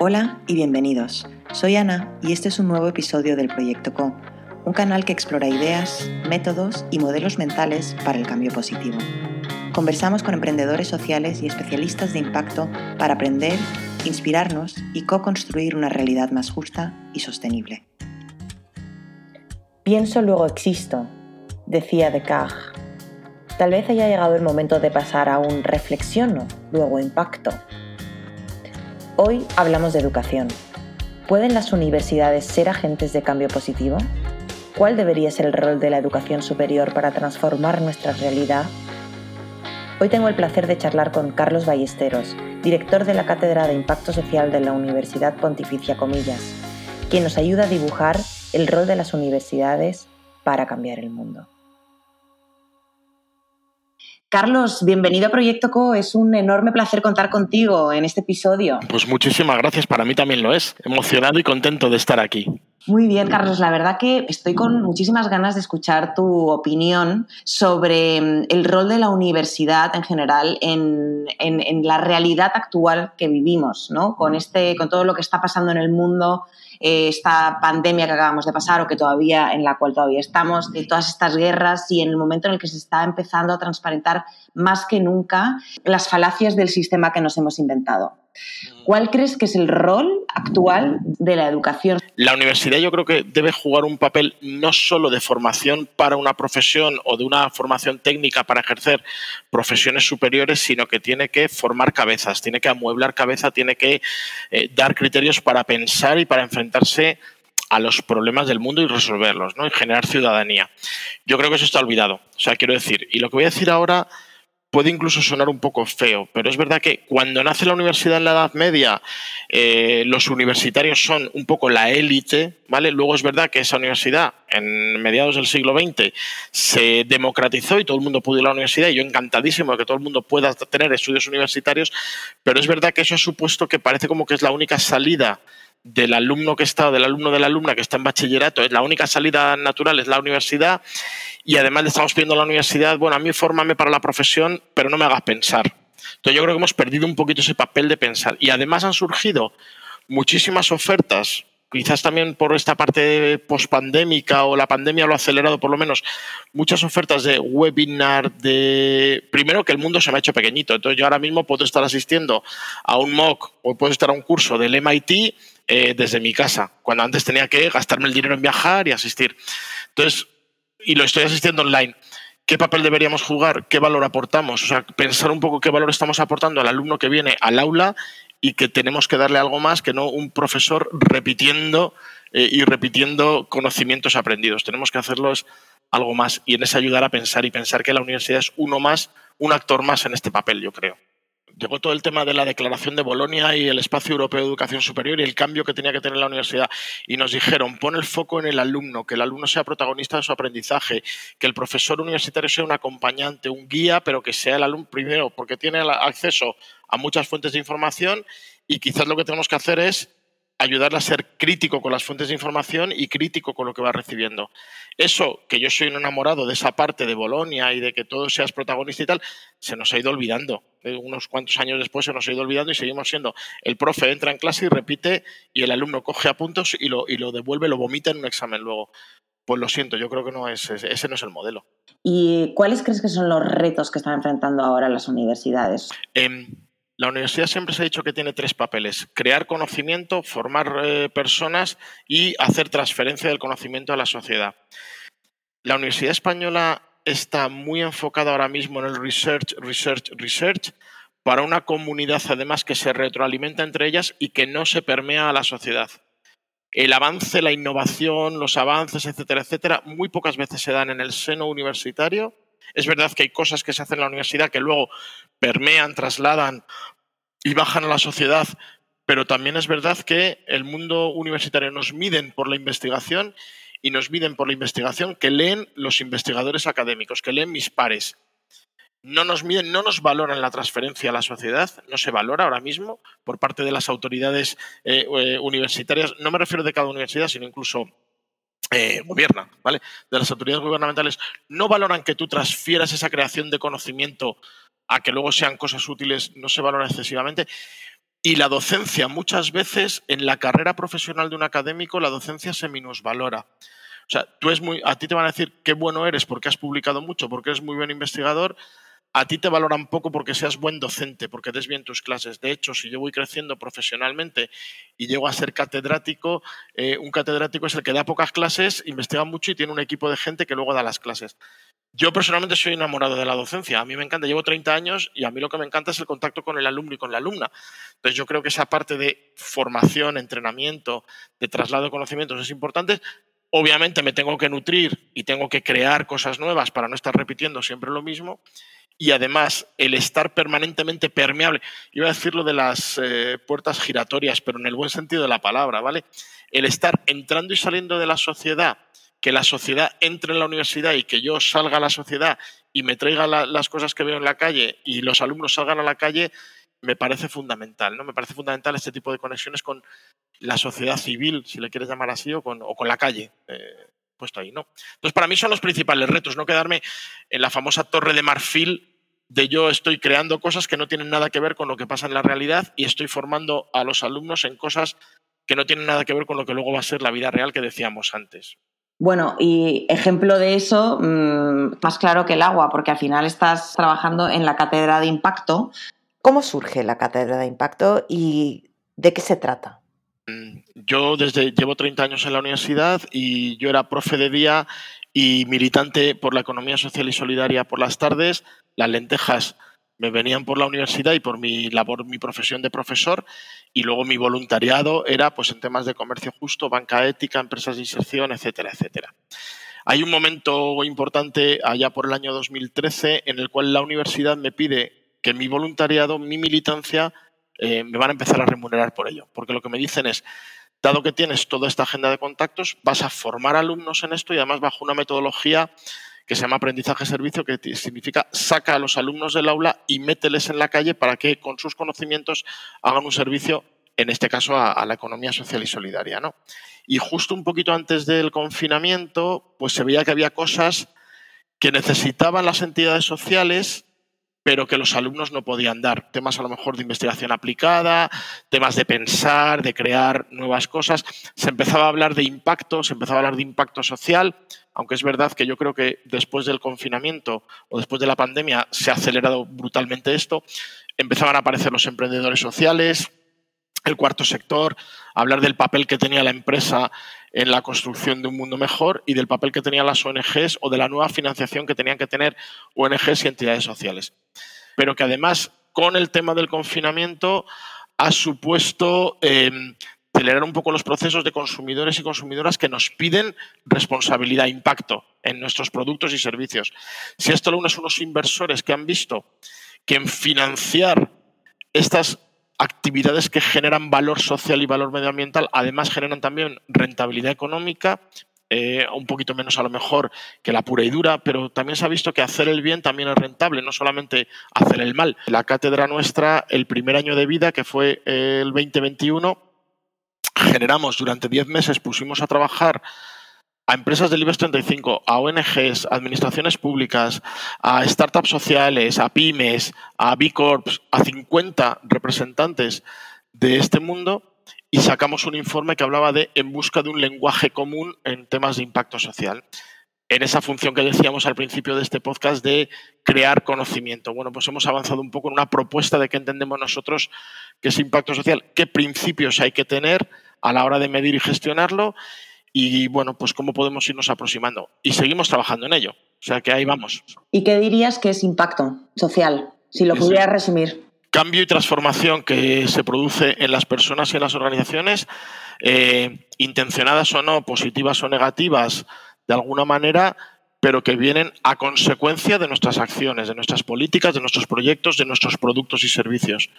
Hola y bienvenidos. Soy Ana y este es un nuevo episodio del Proyecto Co, un canal que explora ideas, métodos y modelos mentales para el cambio positivo. Conversamos con emprendedores sociales y especialistas de impacto para aprender, inspirarnos y co-construir una realidad más justa y sostenible. Pienso luego existo, decía Descartes. Tal vez haya llegado el momento de pasar a un reflexiono, luego impacto Hoy hablamos de educación. ¿Pueden las universidades ser agentes de cambio positivo? ¿Cuál debería ser el rol de la educación superior para transformar nuestra realidad? Hoy tengo el placer de charlar con Carlos Ballesteros, director de la Cátedra de Impacto Social de la Universidad Pontificia Comillas, quien nos ayuda a dibujar el rol de las universidades para cambiar el mundo. Carlos, bienvenido a Proyecto Co. Es un enorme placer contar contigo en este episodio. Pues muchísimas gracias, para mí también lo es. Emocionado y contento de estar aquí. Muy bien, Carlos. La verdad que estoy con muchísimas ganas de escuchar tu opinión sobre mm, el rol de la universidad en general en, la realidad actual que vivimos, ¿no? Con, este, con todo lo que está pasando en el mundo eh, esta pandemia que acabamos de pasar o que todavía en la cual todavía estamos, de todas estas guerras y en el momento en el que se está empezando a transparentar más que nunca las falacias del sistema que nos hemos inventado. ¿Cuál crees que es el rol actual de la educación? La universidad yo creo que debe jugar un papel no solo de formación para una profesión o de una formación técnica para ejercer profesiones superiores, sino que tiene que formar cabezas, tiene que amueblar cabeza, tiene que eh, dar criterios para pensar y para enfrentarse a los problemas del mundo y resolverlos, ¿no? Y generar ciudadanía. Yo creo que eso está olvidado. O sea, quiero decir, y lo que voy a decir ahora puede incluso sonar un poco feo, pero es verdad que cuando nace la universidad en la Edad Media, eh, los universitarios son un poco la élite, ¿vale? Luego es verdad que esa universidad en mediados del siglo XX se democratizó y todo el mundo pudo ir a la universidad y yo encantadísimo de que todo el mundo pueda tener estudios universitarios, pero es verdad que eso ha supuesto que parece como que es la única salida del alumno que está, del alumno de la alumna que está en bachillerato, es la única salida natural, es la universidad, y además le estamos pidiendo a la universidad, bueno, a mí fórmame para la profesión, pero no me hagas pensar. Entonces yo creo que hemos perdido un poquito ese papel de pensar. Y además han surgido muchísimas ofertas quizás también por esta parte pospandémica o la pandemia lo ha acelerado por lo menos, muchas ofertas de webinar, de... Primero que el mundo se me ha hecho pequeñito, entonces yo ahora mismo puedo estar asistiendo a un MOOC o puedo estar a un curso del MIT eh, desde mi casa, cuando antes tenía que gastarme el dinero en viajar y asistir. Entonces, y lo estoy asistiendo online. ¿Qué papel deberíamos jugar? ¿Qué valor aportamos? O sea, pensar un poco qué valor estamos aportando al alumno que viene al aula y que tenemos que darle algo más que no un profesor repitiendo eh, y repitiendo conocimientos aprendidos. Tenemos que hacerlos algo más y en ese ayudar a pensar y pensar que la universidad es uno más, un actor más en este papel, yo creo. Llegó todo el tema de la declaración de Bolonia y el espacio europeo de educación superior y el cambio que tenía que tener la universidad. Y nos dijeron, pon el foco en el alumno, que el alumno sea protagonista de su aprendizaje, que el profesor universitario sea un acompañante, un guía, pero que sea el alumno primero, porque tiene acceso a muchas fuentes de información y quizás lo que tenemos que hacer es ayudarle a ser crítico con las fuentes de información y crítico con lo que va recibiendo. Eso, que yo soy un enamorado de esa parte de Bolonia y de que todo seas protagonista y tal, se nos ha ido olvidando. Eh, unos cuantos años después se nos ha ido olvidando y seguimos siendo el profe entra en clase y repite y el alumno coge apuntos y lo, y lo devuelve, lo vomita en un examen luego. Pues lo siento, yo creo que no es, ese no es el modelo. ¿Y cuáles crees que son los retos que están enfrentando ahora las universidades? Em, la universidad siempre se ha dicho que tiene tres papeles, crear conocimiento, formar eh, personas y hacer transferencia del conocimiento a la sociedad. La Universidad Española está muy enfocada ahora mismo en el research, research, research, para una comunidad además que se retroalimenta entre ellas y que no se permea a la sociedad. El avance, la innovación, los avances, etcétera, etcétera, muy pocas veces se dan en el seno universitario es verdad que hay cosas que se hacen en la universidad que luego permean, trasladan y bajan a la sociedad, pero también es verdad que el mundo universitario nos miden por la investigación y nos miden por la investigación que leen los investigadores académicos, que leen mis pares. No nos miden, no nos valoran la transferencia a la sociedad, no se valora ahora mismo por parte de las autoridades eh, eh, universitarias. No me refiero de cada universidad, sino incluso eh, gobierna, ¿vale? De las autoridades gubernamentales, no valoran que tú transfieras esa creación de conocimiento a que luego sean cosas útiles, no se valora excesivamente. Y la docencia, muchas veces en la carrera profesional de un académico, la docencia se minusvalora. O sea, tú es muy, a ti te van a decir qué bueno eres porque has publicado mucho, porque eres muy buen investigador. A ti te valoran poco porque seas buen docente, porque des bien tus clases. De hecho, si yo voy creciendo profesionalmente y llego a ser catedrático, eh, un catedrático es el que da pocas clases, investiga mucho y tiene un equipo de gente que luego da las clases. Yo personalmente soy enamorado de la docencia. A mí me encanta, llevo 30 años y a mí lo que me encanta es el contacto con el alumno y con la alumna. Entonces yo creo que esa parte de formación, entrenamiento, de traslado de conocimientos es importante. Obviamente me tengo que nutrir y tengo que crear cosas nuevas para no estar repitiendo siempre lo mismo. Y además el estar permanentemente permeable, iba a decir lo de las eh, puertas giratorias, pero en el buen sentido de la palabra, ¿vale? El estar entrando y saliendo de la sociedad que la sociedad entre en la universidad y que yo salga a la sociedad y me traiga las cosas que veo en la calle y los alumnos salgan a la calle, me parece fundamental, ¿no? Me parece fundamental este tipo de conexiones con la sociedad civil, si le quieres llamar así, o con, la calle. Eh, puesto ahí, ¿no? Entonces, para mí son los principales retos, no quedarme en la famosa torre de marfil de yo estoy creando cosas que no tienen nada que ver con lo que pasa en la realidad y estoy formando a los alumnos en cosas que no tienen nada que ver con lo que luego va a ser la vida real que decíamos antes. Bueno, y ejemplo de eso, mm, más claro que el agua, porque al final estás trabajando en la cátedra de impacto. ¿Cómo surge la cátedra de impacto y de qué se trata? Mm, yo desde llevo 30 años en la universidad y yo era profe de día y militante por la economía social y solidaria por las tardes. Las lentejas me venían por la universidad y por mi labor, mi profesión de profesor, y luego mi voluntariado era pues en temas de comercio justo, banca ética, empresas de inserción, etcétera, etcétera. Hay un momento importante allá por el año 2013 en el cual la universidad me pide que mi voluntariado, mi militancia, eh, me van a empezar a remunerar por ello, porque lo que me dicen es, dado que tienes toda esta agenda de contactos, vas a formar alumnos en esto y además bajo una metodología que se llama aprendizaje servicio, que significa saca a los alumnos del aula y mételes en la calle para que con sus conocimientos hagan un servicio, en este caso a, la economía social y solidaria. ¿no? Y justo un poquito antes del confinamiento, pues se veía que había cosas que necesitaban las entidades sociales pero que los alumnos no podían dar. Temas a lo mejor de investigación aplicada, temas de pensar, de crear nuevas cosas. Se empezaba a hablar de impacto, se empezaba a hablar de impacto social, aunque es verdad que yo creo que después del confinamiento o después de la pandemia se ha acelerado brutalmente esto. Empezaban a aparecer los emprendedores sociales, el cuarto sector, hablar del papel que tenía la empresa en la construcción de un mundo mejor y del papel que tenían las ONGs o de la nueva financiación que tenían que tener ONGs y entidades sociales. Pero que además, con el tema del confinamiento, ha supuesto em, acelerar un poco los procesos de consumidores y consumidoras que nos piden responsabilidad, impacto en nuestros productos y servicios. Si esto lo unes unos inversores que han visto que en financiar estas actividades que generan valor social y valor medioambiental, además generan también rentabilidad económica, eh, un poquito menos a lo mejor que la pura y dura, pero también se ha visto que hacer el bien también es rentable, no solamente hacer el mal. La cátedra nuestra, el primer año de vida, que fue el 2021, generamos durante 10 meses, pusimos a trabajar a empresas del IBEX 35, a ONGs, a administraciones públicas, a startups sociales, a pymes, a B Corps, a 50 representantes de este mundo y sacamos un informe que hablaba de en busca de un lenguaje común en temas de impacto social. En esa función que decíamos al principio de este podcast de crear conocimiento. Bueno, pues hemos avanzado un poco en una propuesta de qué entendemos nosotros que es impacto social, qué principios hay que tener a la hora de medir y gestionarlo y bueno, pues cómo podemos irnos aproximando. Y seguimos trabajando en ello. O sea que ahí vamos. ¿Y qué dirías que es impacto social? Si lo pudieras resumir. Cambio y transformación que se produce en las personas y en las organizaciones, eh, intencionadas o no, positivas o negativas, de alguna manera, pero que vienen a consecuencia de nuestras acciones, de nuestras políticas, de nuestros proyectos, de nuestros productos y servicios.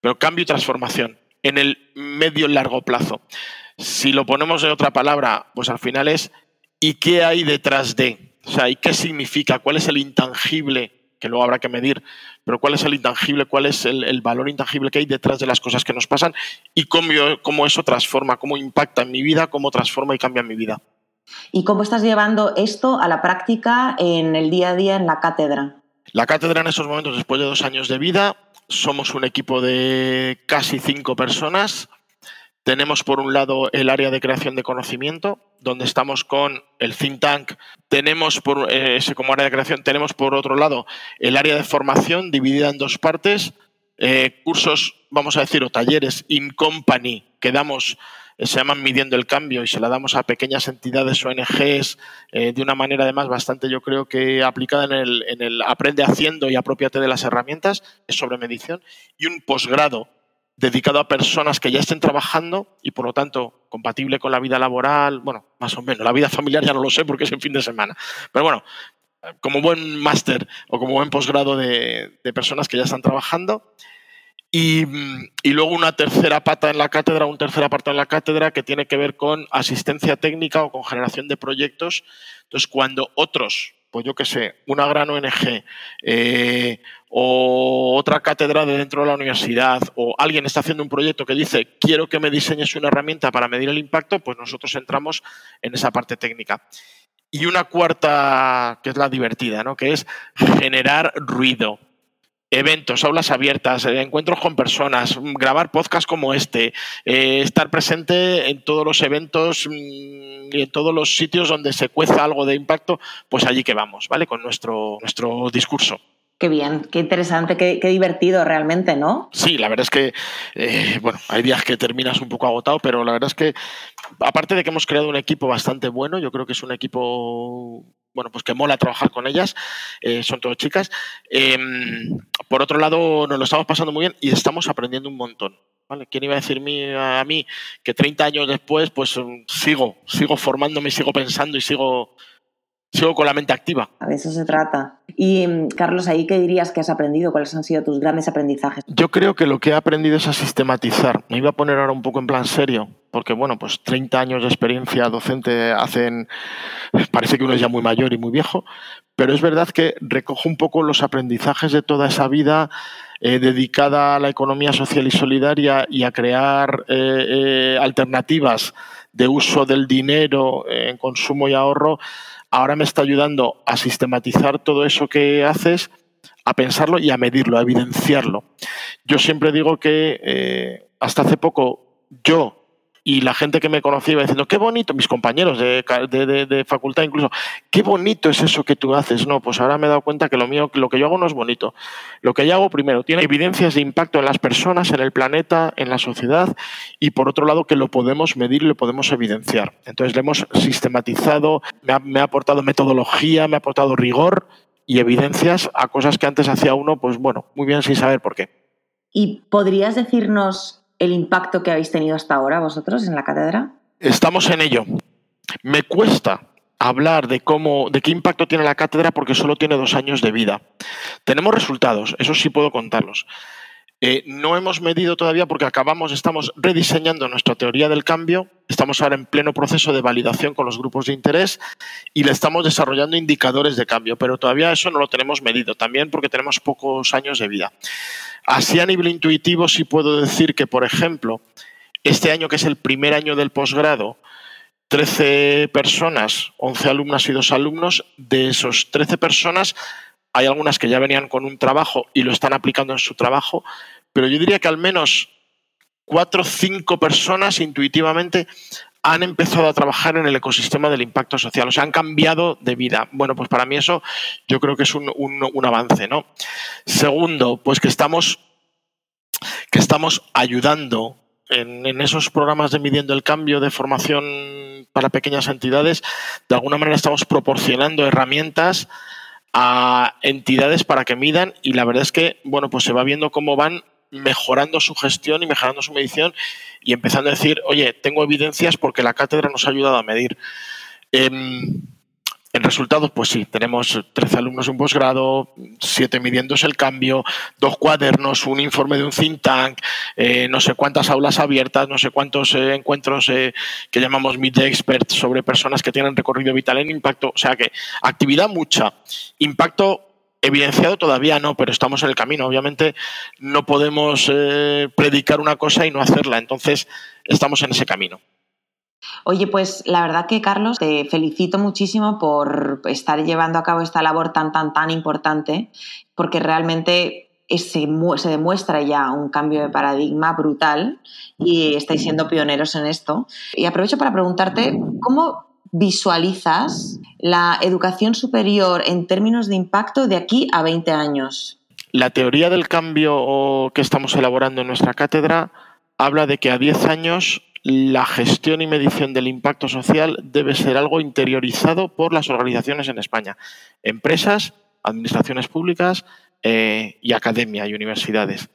Pero cambio y transformación en el medio y largo plazo. Si lo ponemos de otra palabra, pues al final es ¿y qué hay detrás de? O sea, ¿y qué significa? ¿Cuál es el intangible? que luego habrá que medir, pero cuál es el intangible, cuál es el, valor intangible que hay detrás de las cosas que nos pasan y cómo, cómo eso transforma, cómo impacta en mi vida, cómo transforma y cambia mi vida. ¿Y cómo estás llevando esto a la práctica en el día a día en la cátedra? La cátedra en estos momentos, después de dos años de vida, somos un equipo de casi cinco personas. Tenemos por un lado el área de creación de conocimiento, donde estamos con el think tank. Tenemos por eh, ese como área de creación, tenemos por otro lado el área de formación dividida en dos partes, eh, cursos, vamos a decir, o talleres in company que damos se llaman Midiendo el Cambio y se la damos a pequeñas entidades ONGs eh, de una manera además bastante yo creo que aplicada en el, en el aprende haciendo y apropiate de las herramientas, es sobre medición, y un posgrado dedicado a personas que ya estén trabajando y por lo tanto compatible con la vida laboral, bueno, más o menos, la vida familiar ya no lo sé porque es en fin de semana, pero bueno, como buen máster o como buen posgrado de, personas que ya están trabajando. Y, luego una tercera pata en la cátedra, un tercera parte en la cátedra que tiene que ver con asistencia técnica o con generación de proyectos. Entonces, cuando otros, pues yo qué sé, una gran ONG eh, o otra cátedra de dentro de la universidad o alguien está haciendo un proyecto que dice quiero que me diseñes una herramienta para medir el impacto, pues nosotros entramos en esa parte técnica. Y una cuarta, que es la divertida, ¿no? que es generar ruido eventos, aulas abiertas, eh, encuentros con personas, mm, grabar podcasts como este, eh, estar presente en todos los eventos mm, y en todos los sitios donde se cueza algo de impacto, pues allí que vamos, ¿vale? Con nuestro, nuestro discurso. Qué bien, qué interesante, qué, divertido realmente, ¿no? Sí, la verdad es que, eh, bueno, hay días que terminas un poco agotado, pero la verdad es que, aparte de que hemos creado un equipo bastante bueno, yo creo que es un equipo bueno, pues que mola trabajar con ellas, eh, son todas chicas. Em, por otro lado, nos lo estamos pasando muy bien y estamos aprendiendo un montón. ¿Quién iba a decir a mí que 30 años después, pues sigo, sigo formándome, sigo pensando y sigo, sigo con la mente activa? A eso se trata. Y mm, Carlos, ahí qué dirías que has aprendido? ¿Cuáles han sido tus grandes aprendizajes? Yo creo que lo que he aprendido es a sistematizar. Me iba a poner ahora un poco en plan serio, porque bueno, pues 30 años de experiencia docente hacen, parece que uno es ya muy mayor y muy viejo, pero es verdad que recojo un poco los aprendizajes de toda esa vida eh, dedicada a la economía social y solidaria y a crear eh, eh, alternativas de uso del dinero en consumo y ahorro, ahora me está ayudando a sistematizar todo eso que haces, a pensarlo y a medirlo, a evidenciarlo. Yo siempre digo que hasta hace poco yo y la gente que me conocía iba diciendo, qué bonito, mis compañeros de, facultad incluso, qué bonito es eso que tú haces. No, pues ahora me he dado cuenta que lo mío, lo que yo hago no es bonito. Lo que yo hago primero tiene evidencias de impacto en las personas, en el planeta, en la sociedad, y por otro lado que lo podemos medir y lo podemos evidenciar. Entonces le hemos sistematizado, me ha, me ha aportado metodología, me ha aportado rigor y evidencias a cosas que antes hacía uno, pues bueno, muy bien sin saber por qué. ¿Y podrías decirnos el impacto que habéis tenido hasta ahora vosotros en la cátedra? Estamos en ello. Me cuesta hablar de cómo, de qué impacto tiene la cátedra porque solo tiene dos años de vida. Tenemos resultados, eso sí puedo contarlos. Eh, no hemos medido todavía porque acabamos, estamos rediseñando nuestra teoría del cambio, estamos ahora en pleno proceso de validación con los grupos de interés y le estamos desarrollando indicadores de cambio, pero todavía eso no lo tenemos medido, también porque tenemos pocos años de vida. Así a nivel intuitivo sí puedo decir que, por ejemplo, este año que es el primer año del posgrado, 13 personas, 11 alumnas y 2 alumnos, de esos 13 personas hay algunas que ya venían con un trabajo y lo están aplicando en su trabajo, pero yo diría que al menos cuatro cinco personas intuitivamente han empezado a trabajar en el ecosistema del impacto social, o sea, han cambiado de vida. Bueno, pues para mí eso yo creo que es un, avance, ¿no? Segundo, pues que estamos, que estamos ayudando en, en, esos programas de midiendo el cambio de formación para pequeñas entidades, de alguna manera estamos proporcionando herramientas a entidades para que midan y la verdad es que, bueno, pues se va viendo cómo van mejorando su gestión y mejorando su medición y empezando a decir, oye, tengo evidencias porque la cátedra nos ha ayudado a medir. Em, en resultados, pues sí, tenemos 13 alumnos en posgrado, 7 midiéndose el cambio, dos cuadernos, un informe de un think tank, eh, no sé cuántas aulas abiertas, no sé cuántos eh, encuentros eh, que llamamos Meet the Experts sobre personas que tienen recorrido vital en impacto. O sea que actividad mucha, impacto evidenciado todavía no, pero estamos en el camino. Obviamente no podemos predicar una cosa y no hacerla, entonces estamos en ese camino. Oye, pues la verdad que Carlos, te felicito muchísimo por estar llevando a cabo esta labor tan, tan, tan importante, porque realmente se, demuestra ya un cambio de paradigma brutal y estáis siendo pioneros en esto. Y aprovecho para preguntarte, ¿cómo visualizas la educación superior en términos de impacto de aquí a 20 años? La teoría del cambio que estamos elaborando en nuestra cátedra habla de que a 10 años la gestión y medición del impacto social debe ser algo interiorizado por las organizaciones en España, empresas, administraciones públicas eh, y academia y universidades.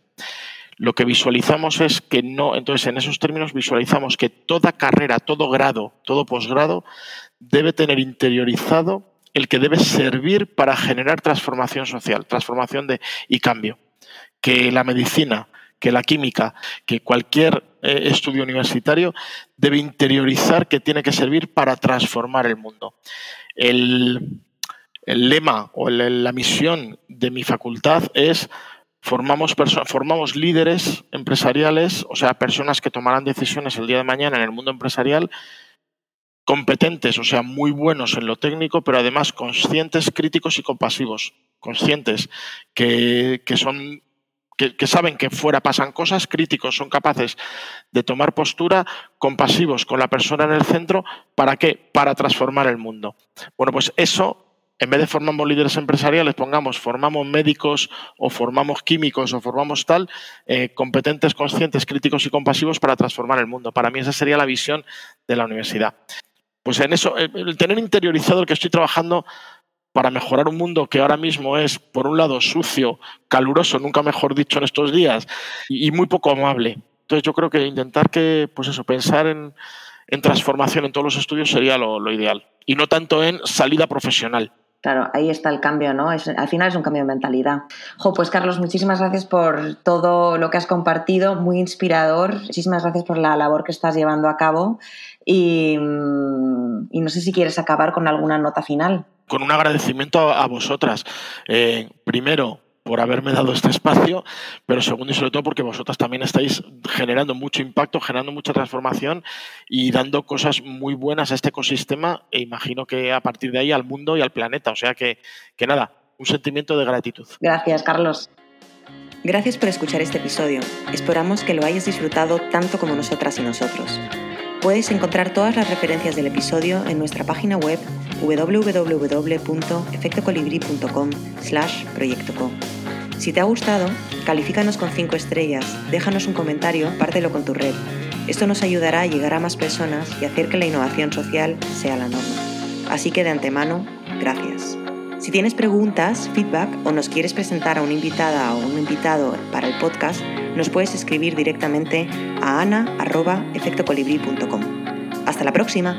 Lo que visualizamos es que no, entonces en esos términos visualizamos que toda carrera, todo grado, todo posgrado debe tener interiorizado el que debe servir para generar transformación social, transformación de, y cambio. Que la medicina, que la química, que cualquier eh, estudio universitario debe interiorizar que tiene que servir para transformar el mundo. El, lema o la misión de mi facultad es formamos, formamos líderes empresariales, o sea, personas que tomarán decisiones el día de mañana en el mundo empresarial competentes, o sea, muy buenos en lo técnico, pero además conscientes, críticos y compasivos. Conscientes que, son que, saben que fuera pasan cosas, críticos, son capaces de tomar postura, compasivos con la persona en el centro, ¿para qué? Para transformar el mundo. Bueno, pues eso, en vez de formamos líderes empresariales, pongamos, formamos médicos o formamos químicos o formamos tal, eh, competentes, conscientes, críticos y compasivos para transformar el mundo. Para mí esa sería la visión de la universidad. Pues en eso, el tener interiorizado el que estoy trabajando para mejorar un mundo que ahora mismo es, por un lado, sucio, caluroso, nunca mejor dicho en estos días, y, muy poco amable. Entonces yo creo que intentar que, pues eso, pensar en, transformación en todos los estudios sería lo, ideal. Y no tanto en salida profesional. Claro, ahí está el cambio, ¿no? al final es un cambio de mentalidad. Jo, pues Carlos, muchísimas gracias por todo lo que has compartido, muy inspirador. Muchísimas gracias por la labor que estás llevando a cabo y, no sé si quieres acabar con alguna nota final. Con un agradecimiento a, vosotras. Eh, primero, por haberme dado este espacio, pero segundo y sobre todo porque vosotras también estáis generando mucho impacto, generando mucha transformación y dando cosas muy buenas a este ecosistema e imagino que a partir de ahí al mundo y al planeta. O sea que, que nada, un sentimiento de gratitud. Gracias, Carlos. Gracias por escuchar este episodio. Esperamos que lo hayas disfrutado tanto como nosotras y nosotros. Puedes encontrar todas las referencias del episodio en nuestra página web www.efectocolibri.com slash proyectoco. Si te ha gustado, califícanos con 5 estrellas, déjanos un comentario, pártelo con tu red. Esto nos ayudará a llegar a más personas y hacer que la innovación social sea la norma. Así que de antemano, gracias. Si tienes preguntas, feedback o nos quieres presentar a una invitada o un invitado para el podcast, nos puedes escribir directamente a ana.efectocolibri.com. Hasta la próxima.